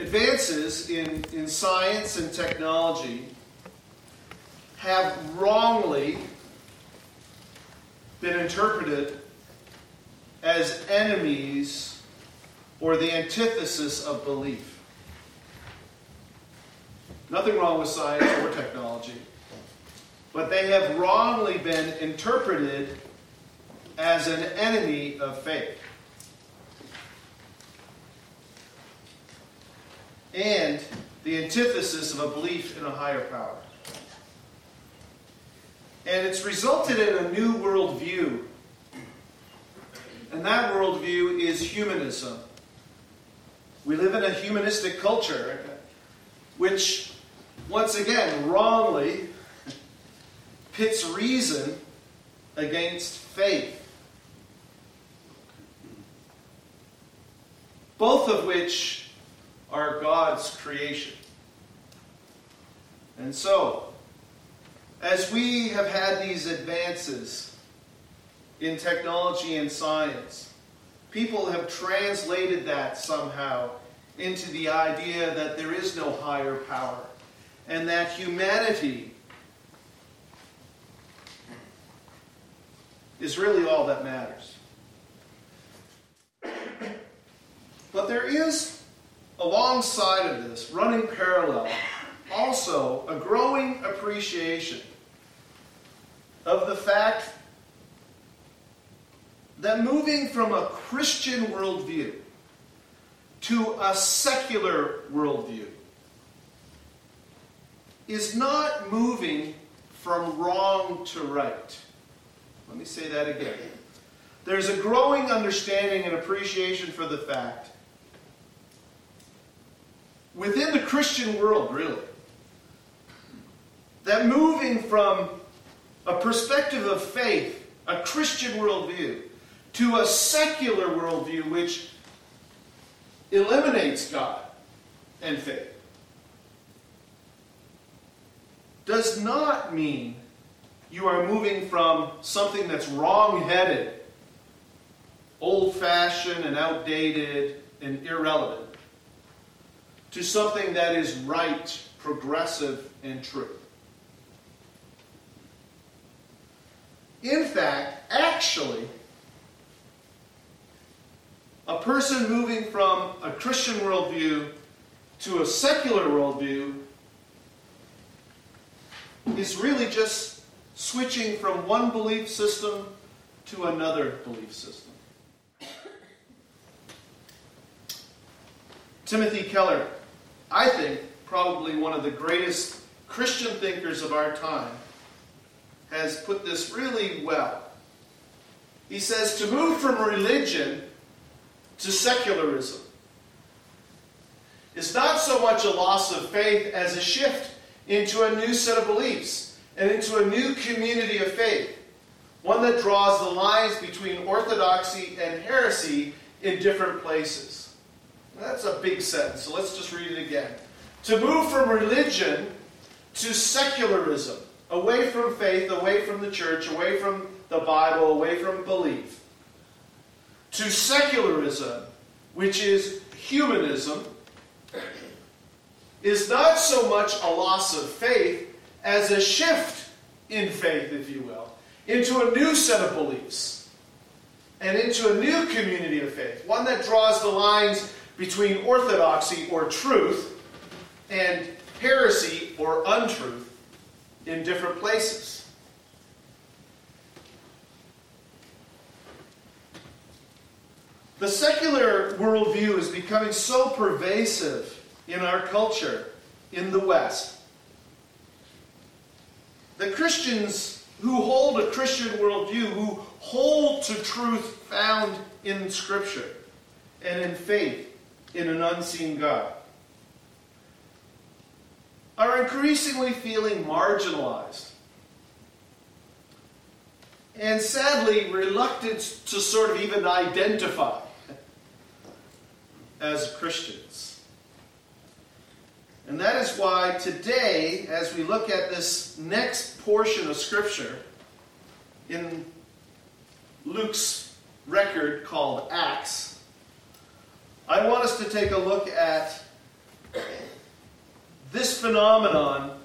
advances in, in science and technology have wrongly been interpreted as enemies or the antithesis of belief. Nothing wrong with science or technology, but they have wrongly been interpreted as an enemy of faith. And the antithesis of a belief in a higher power. And it's resulted in a new worldview. And that worldview is humanism. We live in a humanistic culture, which, once again, wrongly pits reason against faith. Both of which are God's creation. And so, as we have had these advances in technology and science, people have translated that somehow into the idea that there is no higher power and that humanity is really all that matters. But there is, alongside of this, running parallel, also a growing appreciation of the fact that moving from a Christian worldview to a secular worldview is not moving from wrong to right. Let me say that again. There's a growing understanding and appreciation for the fact within the Christian world, really, that moving from a perspective of faith, a Christian worldview, to a secular worldview which eliminates God and faith, does not mean you are moving from something that's wrong headed, old fashioned and outdated and irrelevant, to something that is right, progressive, and true. In fact, actually, a person moving from a Christian worldview to a secular worldview is really just switching from one belief system to another belief system. Timothy Keller, I think probably one of the greatest Christian thinkers of our time, has put this really well. He says to move from religion to secularism is not so much a loss of faith as a shift into a new set of beliefs and into a new community of faith, one that draws the lines between orthodoxy and heresy in different places. That's a big sentence, so let's just read it again. To move from religion to secularism away from faith, away from the church, away from the Bible, away from belief, to secularism, which is humanism, is not so much a loss of faith as a shift in faith, if you will, into a new set of beliefs and into a new community of faith, one that draws the lines between orthodoxy or truth and heresy or untruth in different places. The secular worldview is becoming so pervasive in our culture in the West that Christians who hold a Christian worldview, who hold to truth found in Scripture and in faith in an unseen God, are increasingly feeling marginalized. And sadly, reluctant to sort of even identify as Christians. And that is why today, as we look at this next portion of Scripture in Luke's record called Acts, I want us to take a look at this phenomenon,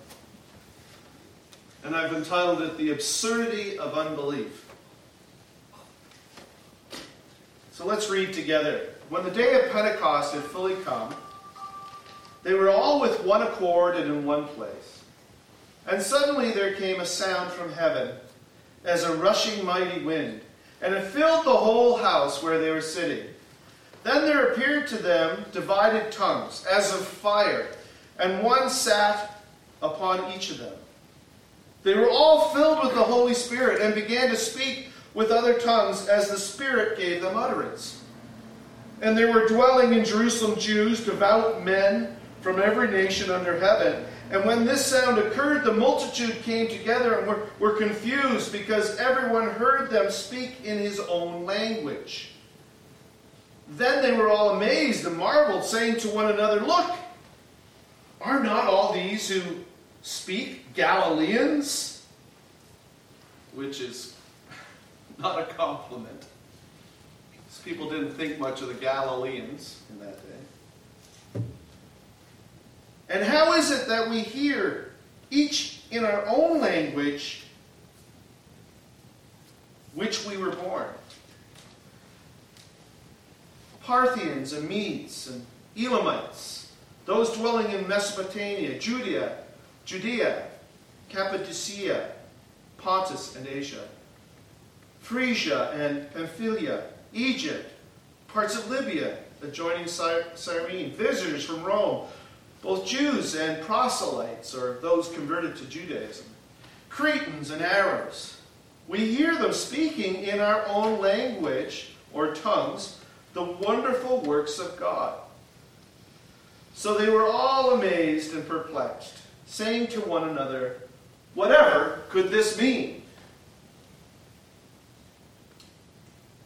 and I've entitled it The Absurdity of Unbelief. So let's read together. When the day of Pentecost had fully come, they were all with one accord and in one place. And suddenly there came a sound from heaven as a rushing mighty wind, and it filled the whole house where they were sitting. Then there appeared to them divided tongues, as of fire, and one sat upon each of them. They were all filled with the Holy Spirit and began to speak with other tongues as the Spirit gave them utterance. And there were dwelling in Jerusalem Jews, devout men from every nation under heaven. And when this sound occurred, the multitude came together and were, were confused because everyone heard them speak in his own language. Then they were all amazed and marveled, saying to one another, Look, are not all these who speak Galileans? Which is not a compliment. These people didn't think much of the Galileans in that day. And how is it that we hear each in our own language which we were born? Parthians and Medes and Elamites, those dwelling in Mesopotamia, Judea, Judea, Cappadocia, Pontus and Asia, Phrygia and Pamphylia, Egypt, parts of Libya, adjoining Cyrene, visitors from Rome, both Jews and proselytes, or those converted to Judaism, Cretans and Arabs. We hear them speaking in our own language or tongues the wonderful works of God. So they were all amazed and perplexed, saying to one another, Whatever could this mean?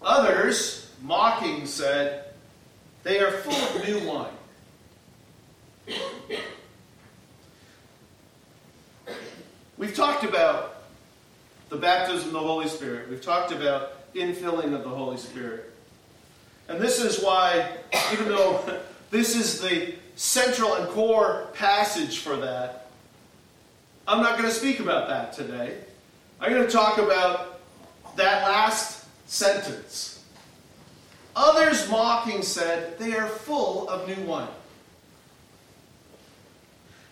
Others, mocking, said, They are full of new wine. We've talked about the baptism of the Holy Spirit. We've talked about infilling of the Holy Spirit. And this is why, even though this is the central and core passage for that, I'm not going to speak about that today. I'm going to talk about that last sentence. Others mocking said, They are full of new wine.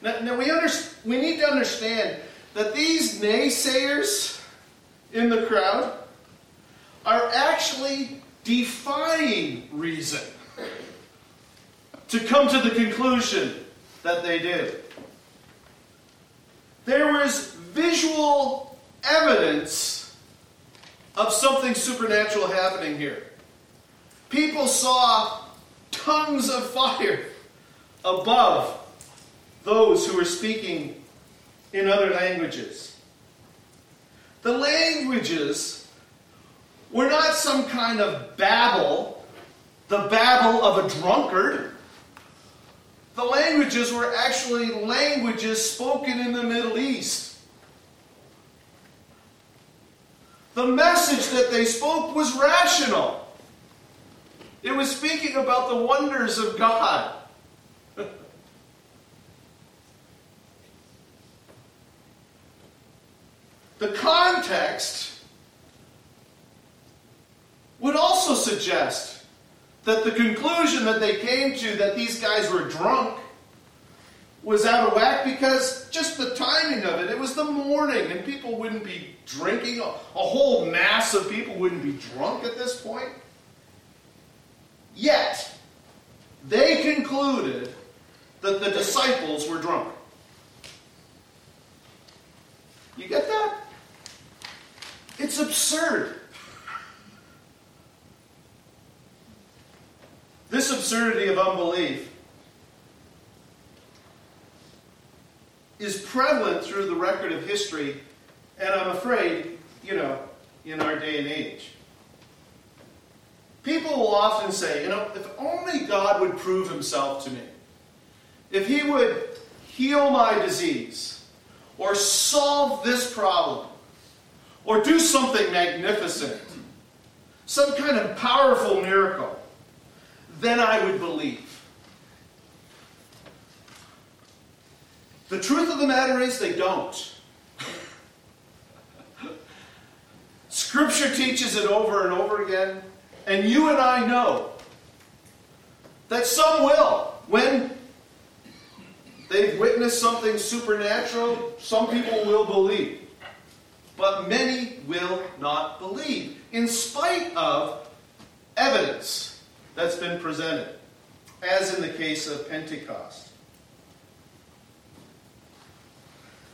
Now, now we, under, we need to understand that these naysayers in the crowd are actually defying reason to come to the conclusion that they did. There was visual evidence of something supernatural happening here. People saw tongues of fire above those who were speaking in other languages. The languages were not some kind of babble, the babble of a drunkard. The languages were actually languages spoken in the Middle East. The message that they spoke was rational. It was speaking about the wonders of God. the context would also suggest that the conclusion that they came to that these guys were drunk was out of whack because just the timing of it. It was the morning, and people wouldn't be drinking. A, whole mass of people wouldn't be drunk at this point. Yet, they concluded that the disciples were drunk. You get that? It's absurd. This absurdity of unbelief is prevalent through the record of history, and I'm afraid, you know, in our day and age. People will often say, you know, if only God would prove himself to me, if he would heal my disease, or solve this problem, or do something magnificent, some kind of powerful miracle then I would believe. The truth of the matter is, they don't. Scripture teaches it over and over again, and you and I know that some will. When they've witnessed something supernatural, some people will believe. But many will not believe, in spite of evidence that's been presented, as in the case of Pentecost.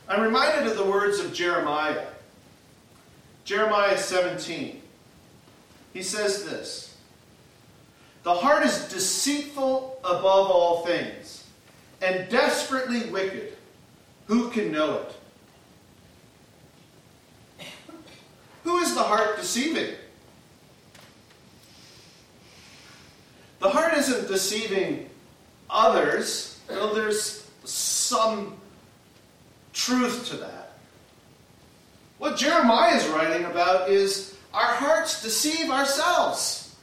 I'm reminded of the words of Jeremiah. Jeremiah 17. He says this The heart is deceitful above all things, and desperately wicked. Who can know it? Who is the heart deceiving? The heart isn't deceiving others, though there's some truth to that. What Jeremiah is writing about is our hearts deceive ourselves.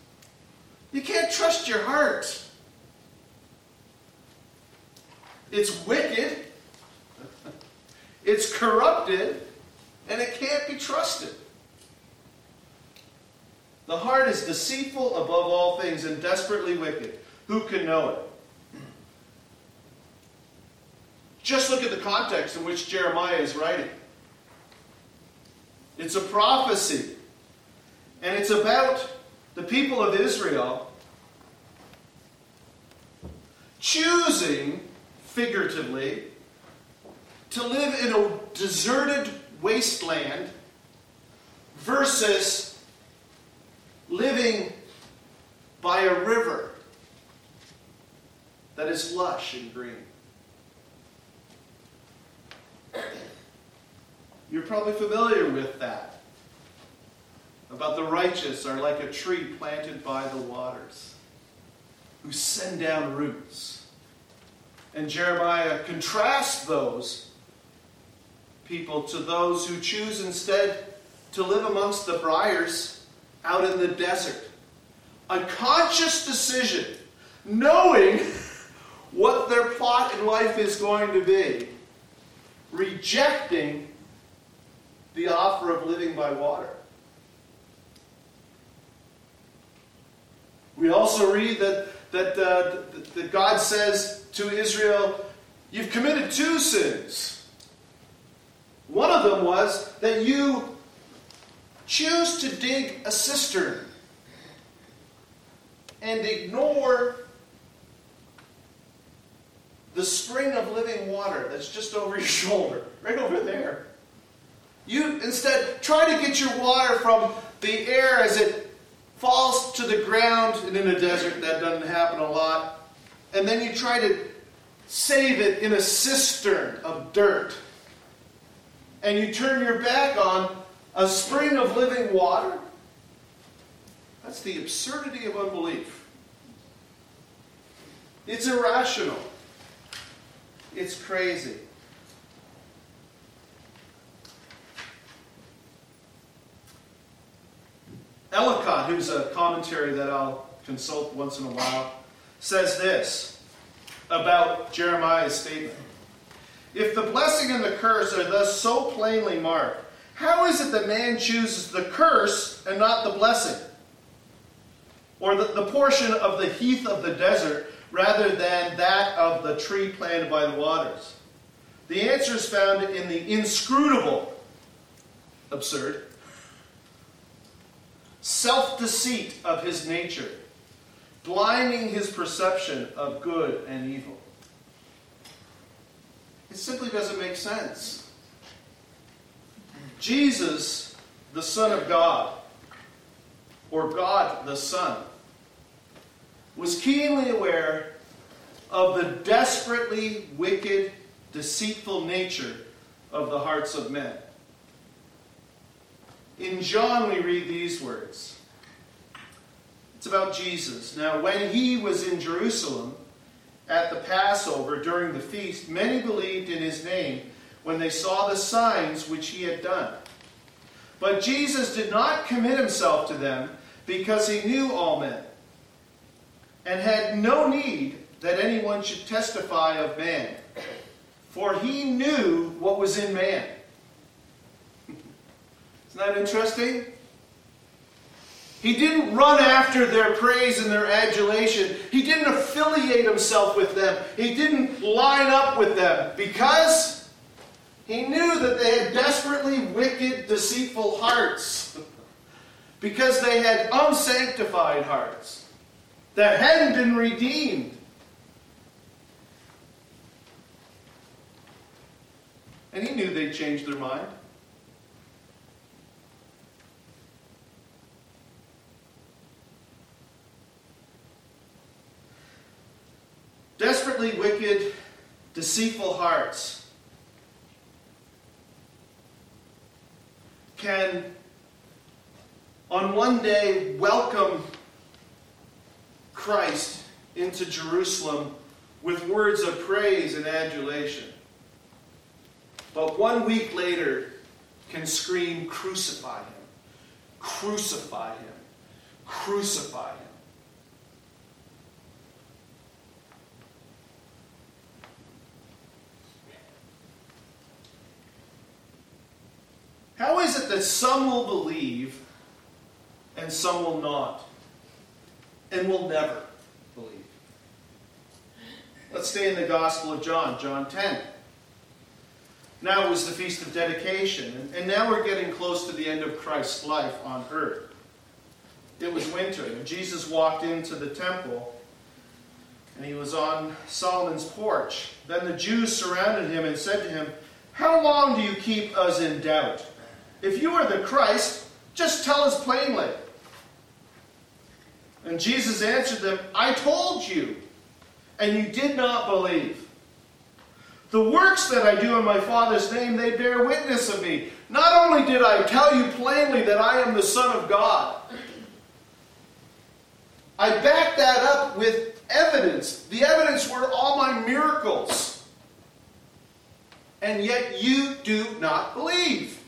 You can't trust your heart. It's wicked, it's corrupted, and it can't be trusted. The heart is deceitful above all things and desperately wicked. Who can know it? Just look at the context in which Jeremiah is writing. It's a prophecy. And it's about the people of Israel choosing, figuratively, to live in a deserted wasteland versus living by a river that is lush and green. You're probably familiar with that. About the righteous are like a tree planted by the waters, who send down roots. And Jeremiah contrasts those people to those who choose instead to live amongst the briars out in the desert. A conscious decision, knowing what their plot in life is going to be, rejecting the offer of living by water. We also read that, that, uh, that God says to Israel, You've committed two sins. One of them was that you choose to dig a cistern and ignore the spring of living water that's just over your shoulder, right over there. You instead try to get your water from the air as it falls to the ground, and in a desert that doesn't happen a lot. And then you try to save it in a cistern of dirt. And you turn your back on a spring of living water. That's the absurdity of unbelief. It's irrational. It's crazy. Ellicott, who's a commentary that I'll consult once in a while, says this about Jeremiah's statement. If the blessing and the curse are thus so plainly marked, how is it that man chooses the curse and not the blessing? Or the, the portion of the heath of the desert rather than that of the tree planted by the waters? The answer is found in the inscrutable, absurd, self deceit of his nature, blinding his perception of good and evil. It simply doesn't make sense. Jesus, the Son of God, or God the Son, was keenly aware of the desperately wicked, deceitful nature of the hearts of men. In John, we read these words. It's about Jesus. Now, when he was in Jerusalem at the Passover during the feast, many believed in his name when they saw the signs which he had done. But Jesus did not commit himself to them because he knew all men and had no need that anyone should testify of man, for he knew what was in man. Isn't that interesting? He didn't run after their praise and their adulation. He didn't affiliate himself with them. He didn't line up with them because he knew that they had desperately wicked, deceitful hearts. because they had unsanctified hearts that hadn't been redeemed. And he knew they'd change their mind. Desperately wicked, deceitful hearts can, on one day, welcome Christ into Jerusalem with words of praise and adulation. But one week later, can scream, Crucify him! Crucify him! Crucify him! That some will believe and some will not? And will never believe. Let's stay in the Gospel of John, John 10. Now it was the Feast of Dedication, and now we're getting close to the end of Christ's life on earth. It was winter, and Jesus walked into the temple, and he was on Solomon's porch. Then the Jews surrounded him and said to him, How long do you keep us in doubt? If you are the Christ, just tell us plainly. And Jesus answered them, I told you, and you did not believe. The works that I do in my Father's name, they bear witness of me. Not only did I tell you plainly that I am the Son of God, I backed that up with evidence. The evidence were all my miracles. And yet you do not believe.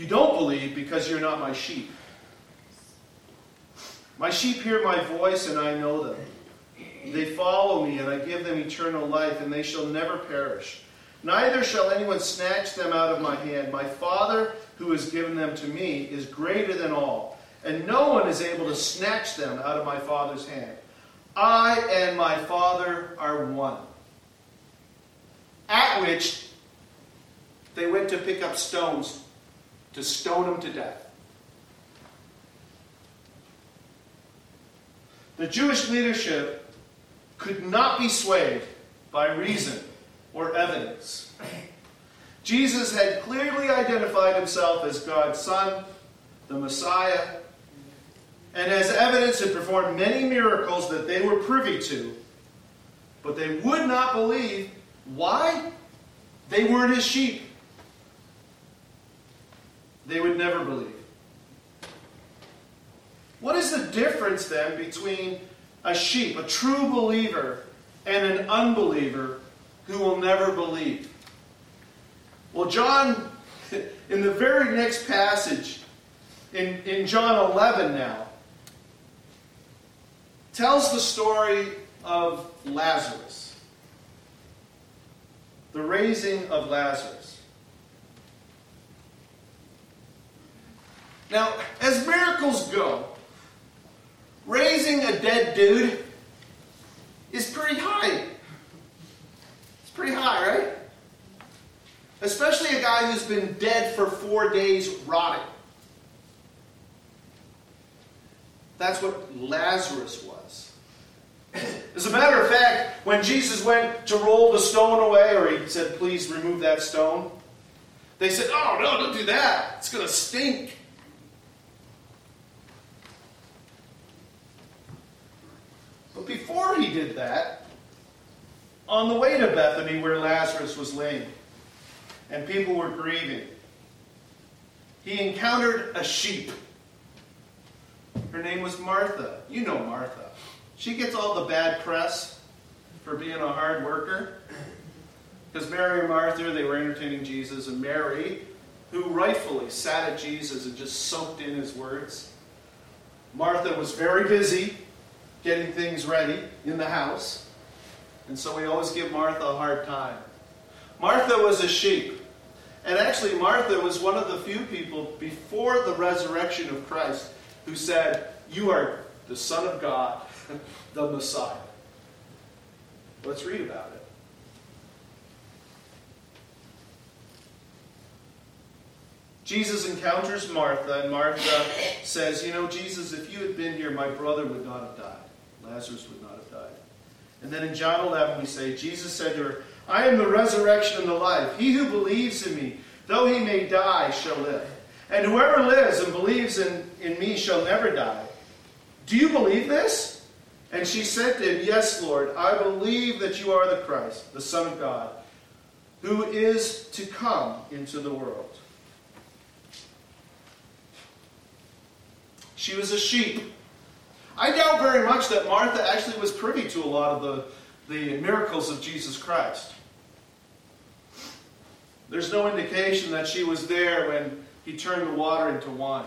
You don't believe because you're not my sheep. My sheep hear my voice, and I know them. They follow me, and I give them eternal life, and they shall never perish. Neither shall anyone snatch them out of my hand. My Father, who has given them to me, is greater than all, and no one is able to snatch them out of my Father's hand. I and my Father are one. At which they went to pick up stones to stone him to death. The Jewish leadership could not be swayed by reason or evidence. Jesus had clearly identified himself as God's Son, the Messiah, and as evidence had performed many miracles that they were privy to, but they would not believe. Why? They weren't his sheep they would never believe. What is the difference then between a sheep, a true believer, and an unbeliever who will never believe? Well, John, in the very next passage, in, in John 11 now, tells the story of Lazarus, the raising of Lazarus. Now, as miracles go, raising a dead dude is pretty high. It's pretty high, right? Especially a guy who's been dead for four days rotting. That's what Lazarus was. As a matter of fact, when Jesus went to roll the stone away, or he said, Please remove that stone, they said, Oh, no, don't do that. It's going to stink. But before he did that, on the way to Bethany, where Lazarus was laying, and people were grieving, he encountered a sheep. Her name was Martha. You know Martha. She gets all the bad press for being a hard worker. Because Mary and Martha, they were entertaining Jesus, and Mary, who rightfully sat at Jesus and just soaked in his words. Martha was very busy getting things ready in the house. And so we always give Martha a hard time. Martha was a sheep. And actually, Martha was one of the few people before the resurrection of Christ who said, You are the Son of God, the Messiah. Let's read about it. Jesus encounters Martha, and Martha says, You know, Jesus, if you had been here, my brother would not have died. Lazarus would not have died. And then in John 11, we say, Jesus said to her, I am the resurrection and the life. He who believes in me, though he may die, shall live. And whoever lives and believes in, in me shall never die. Do you believe this? And she said to him, Yes, Lord, I believe that you are the Christ, the Son of God, who is to come into the world. She was a sheep. I doubt very much that Martha actually was privy to a lot of the, the miracles of Jesus Christ. There's no indication that she was there when he turned the water into wine,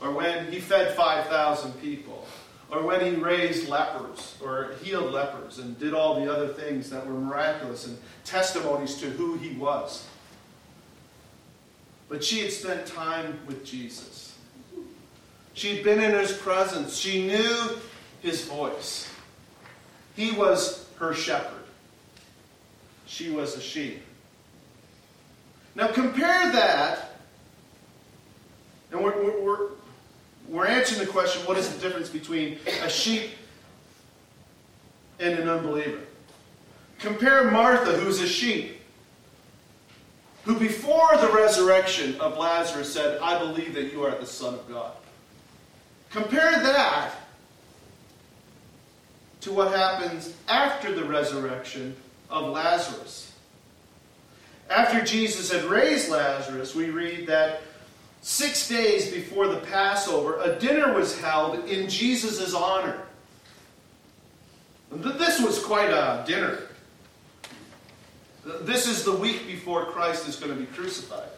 or when he fed 5,000 people, or when he raised lepers, or healed lepers, and did all the other things that were miraculous and testimonies to who he was. But she had spent time with Jesus. She'd been in his presence. She knew his voice. He was her shepherd. She was a sheep. Now compare that, and we're, we're, we're answering the question what is the difference between a sheep and an unbeliever? Compare Martha, who's a sheep, who before the resurrection of Lazarus said, I believe that you are the Son of God. Compare that to what happens after the resurrection of Lazarus. After Jesus had raised Lazarus, we read that six days before the Passover, a dinner was held in Jesus' honor. This was quite a dinner. This is the week before Christ is going to be crucified.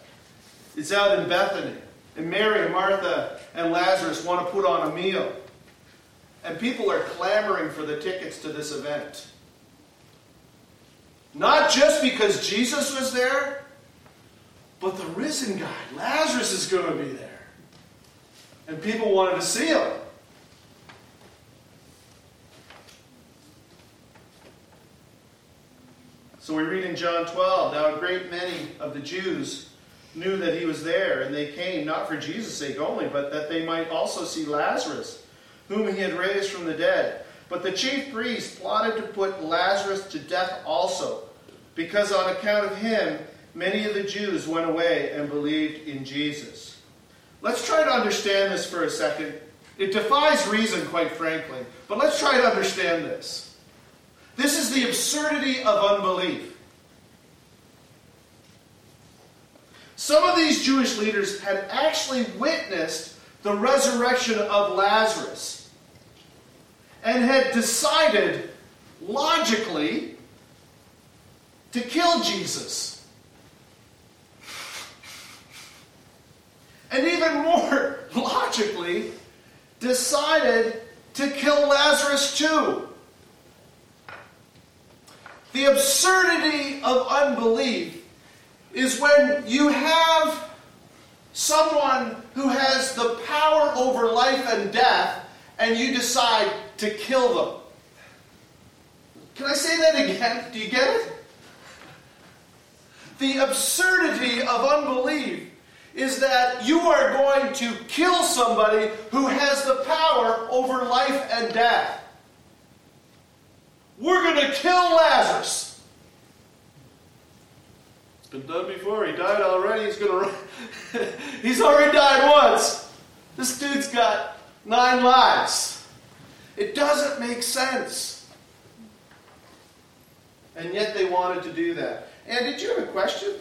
It's out in Bethany. And Mary Martha and Lazarus want to put on a meal. And people are clamoring for the tickets to this event. Not just because Jesus was there, but the risen guy, Lazarus, is going to be there. And people wanted to see him. So we read in John 12 Now a great many of the Jews knew that he was there, and they came not for Jesus' sake only, but that they might also see Lazarus, whom he had raised from the dead. But the chief priests plotted to put Lazarus to death also, because on account of him, many of the Jews went away and believed in Jesus. Let's try to understand this for a second. It defies reason, quite frankly, but let's try to understand this. This is the absurdity of unbelief. Some of these Jewish leaders had actually witnessed the resurrection of Lazarus and had decided logically to kill Jesus. And even more logically, decided to kill Lazarus too. The absurdity of unbelief is when you have someone who has the power over life and death and you decide to kill them. Can I say that again? Do you get it? The absurdity of unbelief is that you are going to kill somebody who has the power over life and death. We're going to kill Lazarus been done before. He died already. He's gonna. He's already died once. This dude's got nine lives. It doesn't make sense. And yet they wanted to do that. And did you have a question?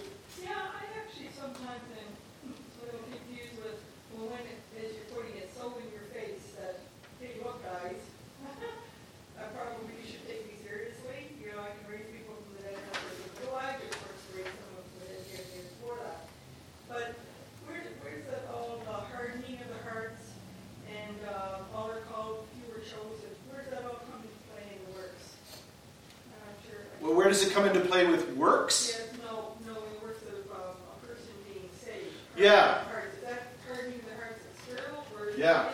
Does it come into play with works? Yes, no, no, in works of um, a person being saved. Yeah. Heart- Is that hardening the hearts external or is it Yeah.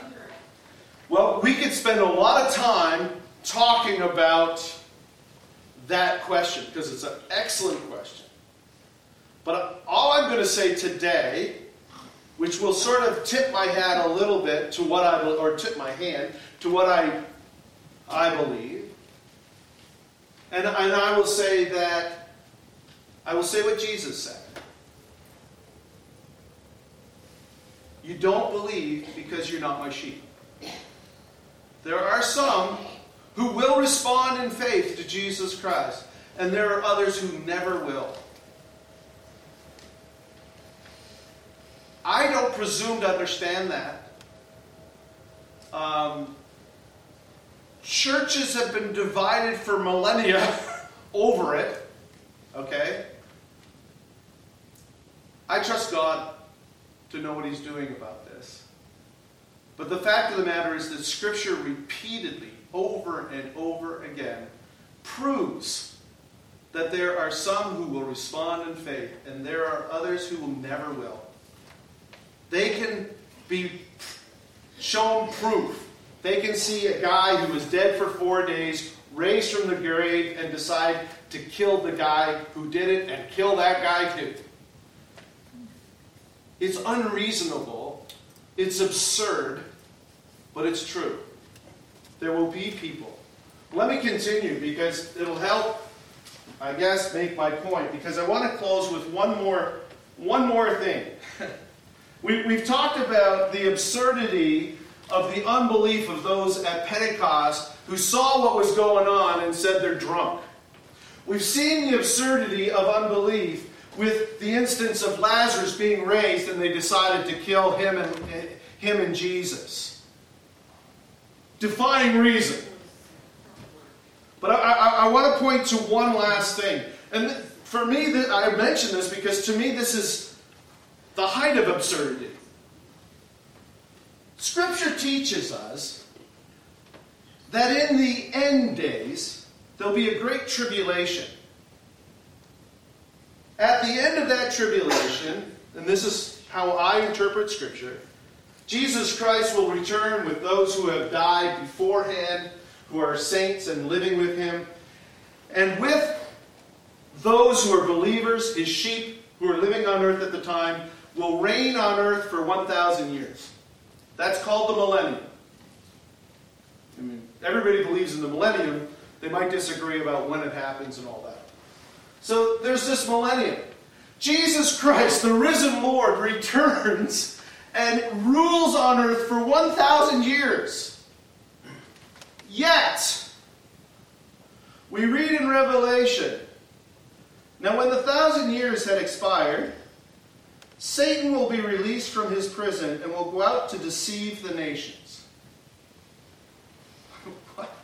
Well, we could spend a lot of time talking about that question because it's an excellent question. But all I'm going to say today, which will sort of tip my hat a little bit to what I or tip my hand to what I I believe, and, and I will say that I will say what Jesus said. You don't believe because you're not my sheep. There are some who will respond in faith to Jesus Christ, and there are others who never will. I don't presume to understand that. Um, churches have been divided for millennia over it. Okay? I trust God to know what He's doing about this. But the fact of the matter is that Scripture repeatedly, over and over again, proves that there are some who will respond in faith, and there are others who will never will. They can be shown proof. They can see a guy who was dead for four days, raised from the grave, and decide to kill the guy who did it and kill that guy too. It's unreasonable. It's absurd, but it's true. There will be people. Let me continue because it'll help, I guess, make my point. Because I want to close with one more, one more thing. we, we've talked about the absurdity of the unbelief of those at Pentecost who saw what was going on and said they're drunk. We've seen the absurdity of unbelief with the instance of Lazarus being raised and they decided to kill him and, him and Jesus. Defying reason. But I, I, I want to point to one last thing. And for me, I mention this because to me this is the height of absurdity. Scripture teaches us that in the end days, there'll be a great tribulation. At the end of that tribulation, and this is how I interpret Scripture, Jesus Christ will return with those who have died beforehand, who are saints and living with Him, and with those who are believers, His sheep who are living on earth at the time, will reign on earth for 1,000 years. That's called the millennium. I mean, everybody believes in the millennium. They might disagree about when it happens and all that. So there's this millennium. Jesus Christ, the risen Lord, returns and rules on earth for 1,000 years. Yet, we read in Revelation now, when the thousand years had expired, Satan will be released from his prison and will go out to deceive the nations. What?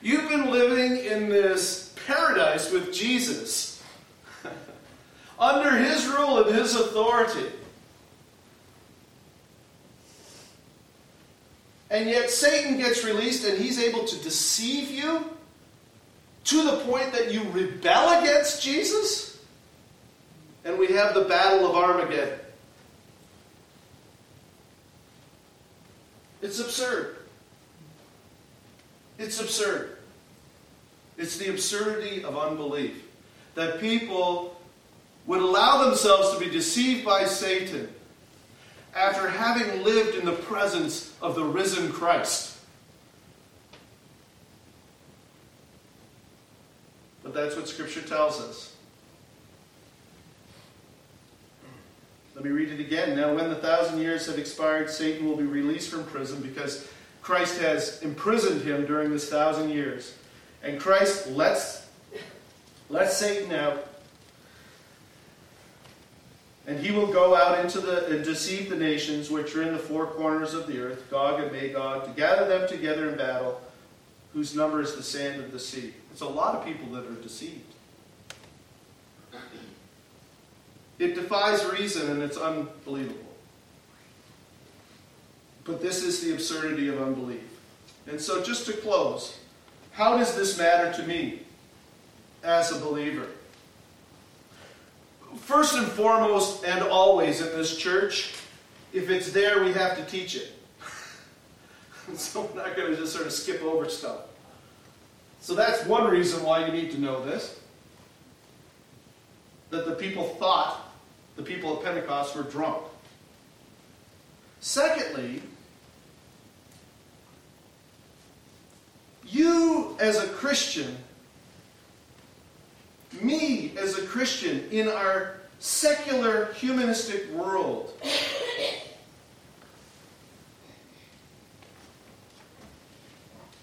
You've been living in this paradise with Jesus, under his rule and his authority. And yet Satan gets released and he's able to deceive you to the point that you rebel against Jesus? And we have the Battle of Armageddon. It's absurd. It's absurd. It's the absurdity of unbelief. That people would allow themselves to be deceived by Satan after having lived in the presence of the risen Christ. But that's what Scripture tells us. Let me read it again. Now, when the thousand years have expired, Satan will be released from prison because Christ has imprisoned him during this thousand years. And Christ lets, lets Satan out. And he will go out into the and deceive the nations which are in the four corners of the earth, Gog and Magog, to gather them together in battle, whose number is the sand of the sea. It's a lot of people that are deceived. It defies reason and it's unbelievable. But this is the absurdity of unbelief. And so, just to close, how does this matter to me? as a believer. First and foremost, and always in this church, if it's there, we have to teach it. so we're not going to just sort of skip over stuff. So that's one reason why you need to know this. That the people thought the people at Pentecost were drunk. Secondly, you as a Christian, me as a Christian in our secular humanistic world,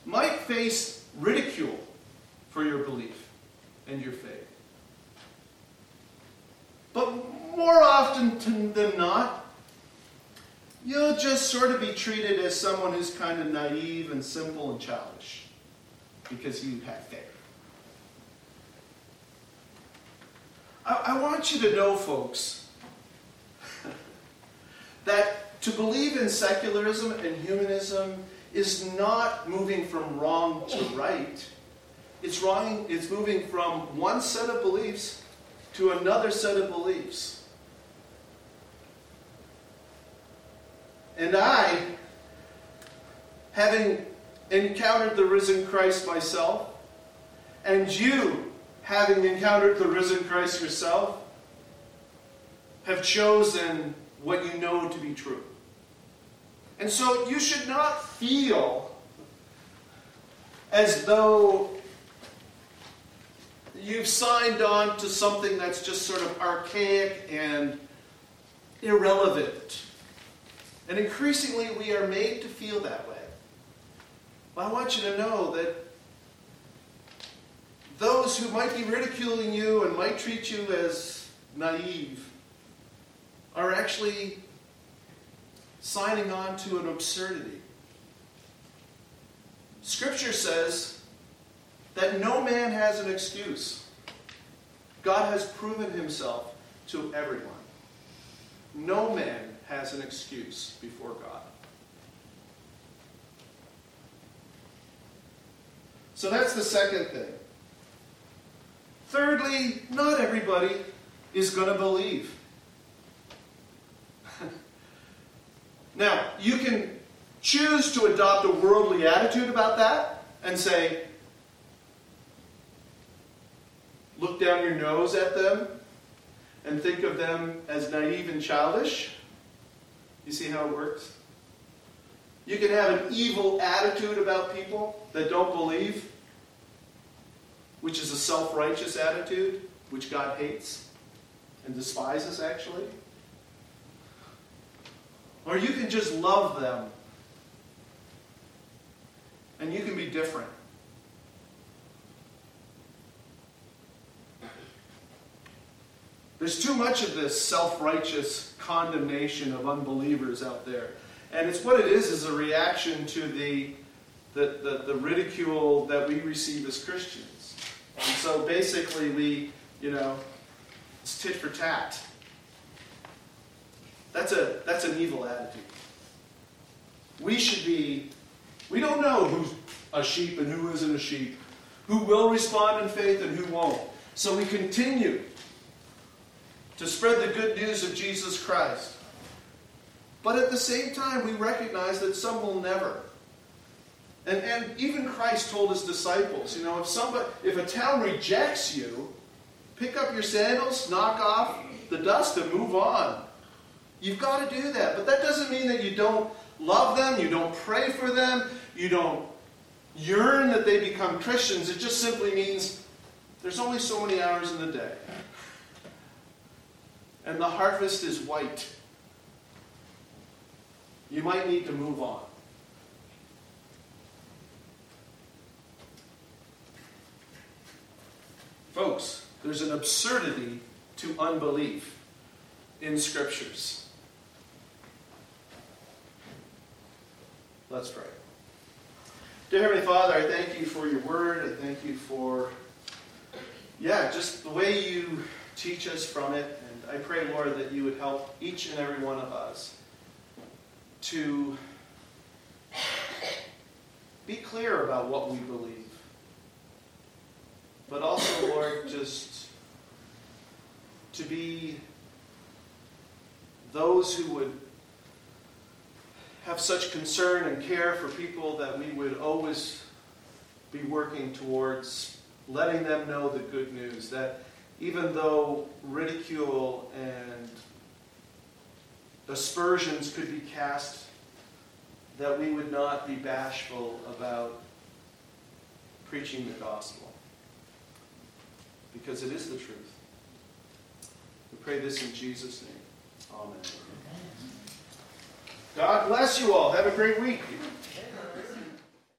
might face ridicule for your belief and your faith. But more often than not, you'll just sort of be treated as someone who's kind of naive and simple and childish because you have faith. I, I want you to know, folks, that to believe in secularism and humanism is not moving from wrong to right. It's wrong, it's moving from one set of beliefs to another set of beliefs. And I, having encountered the risen Christ myself, and you, having encountered the risen Christ yourself, have chosen what you know to be true. And so you should not feel as though you've signed on to something that's just sort of archaic and irrelevant. And increasingly, we are made to feel that way. I want you to know that those who might be ridiculing you and might treat you as naive are actually signing on to an absurdity. Scripture says that no man has an excuse. God has proven himself to everyone. No man has an excuse before God. So that's the second thing. Thirdly, not everybody is going to believe. now, you can choose to adopt a worldly attitude about that and say, look down your nose at them and think of them as naive and childish. You see how it works? You can have an evil attitude about people that don't believe, which is a self righteous attitude, which God hates and despises, actually. Or you can just love them and you can be different. There's too much of this self righteous condemnation of unbelievers out there. And it's what it is, is a reaction to the, the, the, the ridicule that we receive as Christians. And so basically, we, you know, it's tit for tat. That's, a, that's an evil attitude. We should be, we don't know who's a sheep and who isn't a sheep, who will respond in faith and who won't. So we continue to spread the good news of Jesus Christ. But at the same time, we recognize that some will never. And, and even Christ told his disciples, you know, if somebody, if a town rejects you, pick up your sandals, knock off the dust, and move on. You've got to do that. But that doesn't mean that you don't love them, you don't pray for them, you don't yearn that they become Christians. It just simply means there's only so many hours in the day and the harvest is white. You might need to move on. Folks, there's an absurdity to unbelief in scriptures. Let's pray. Dear Heavenly Father, I thank you for your word. I thank you for, yeah, just the way you teach us from it I pray, Lord, that you would help each and every one of us to be clear about what we believe. but also, Lord, just to be those who would have such concern and care for people that we would always be working towards letting them know the good news that even though ridicule and aspersions could be cast, that we would not be bashful about preaching the gospel. Because it is the truth. We pray this in Jesus' name. Amen. God bless you all. Have a great week.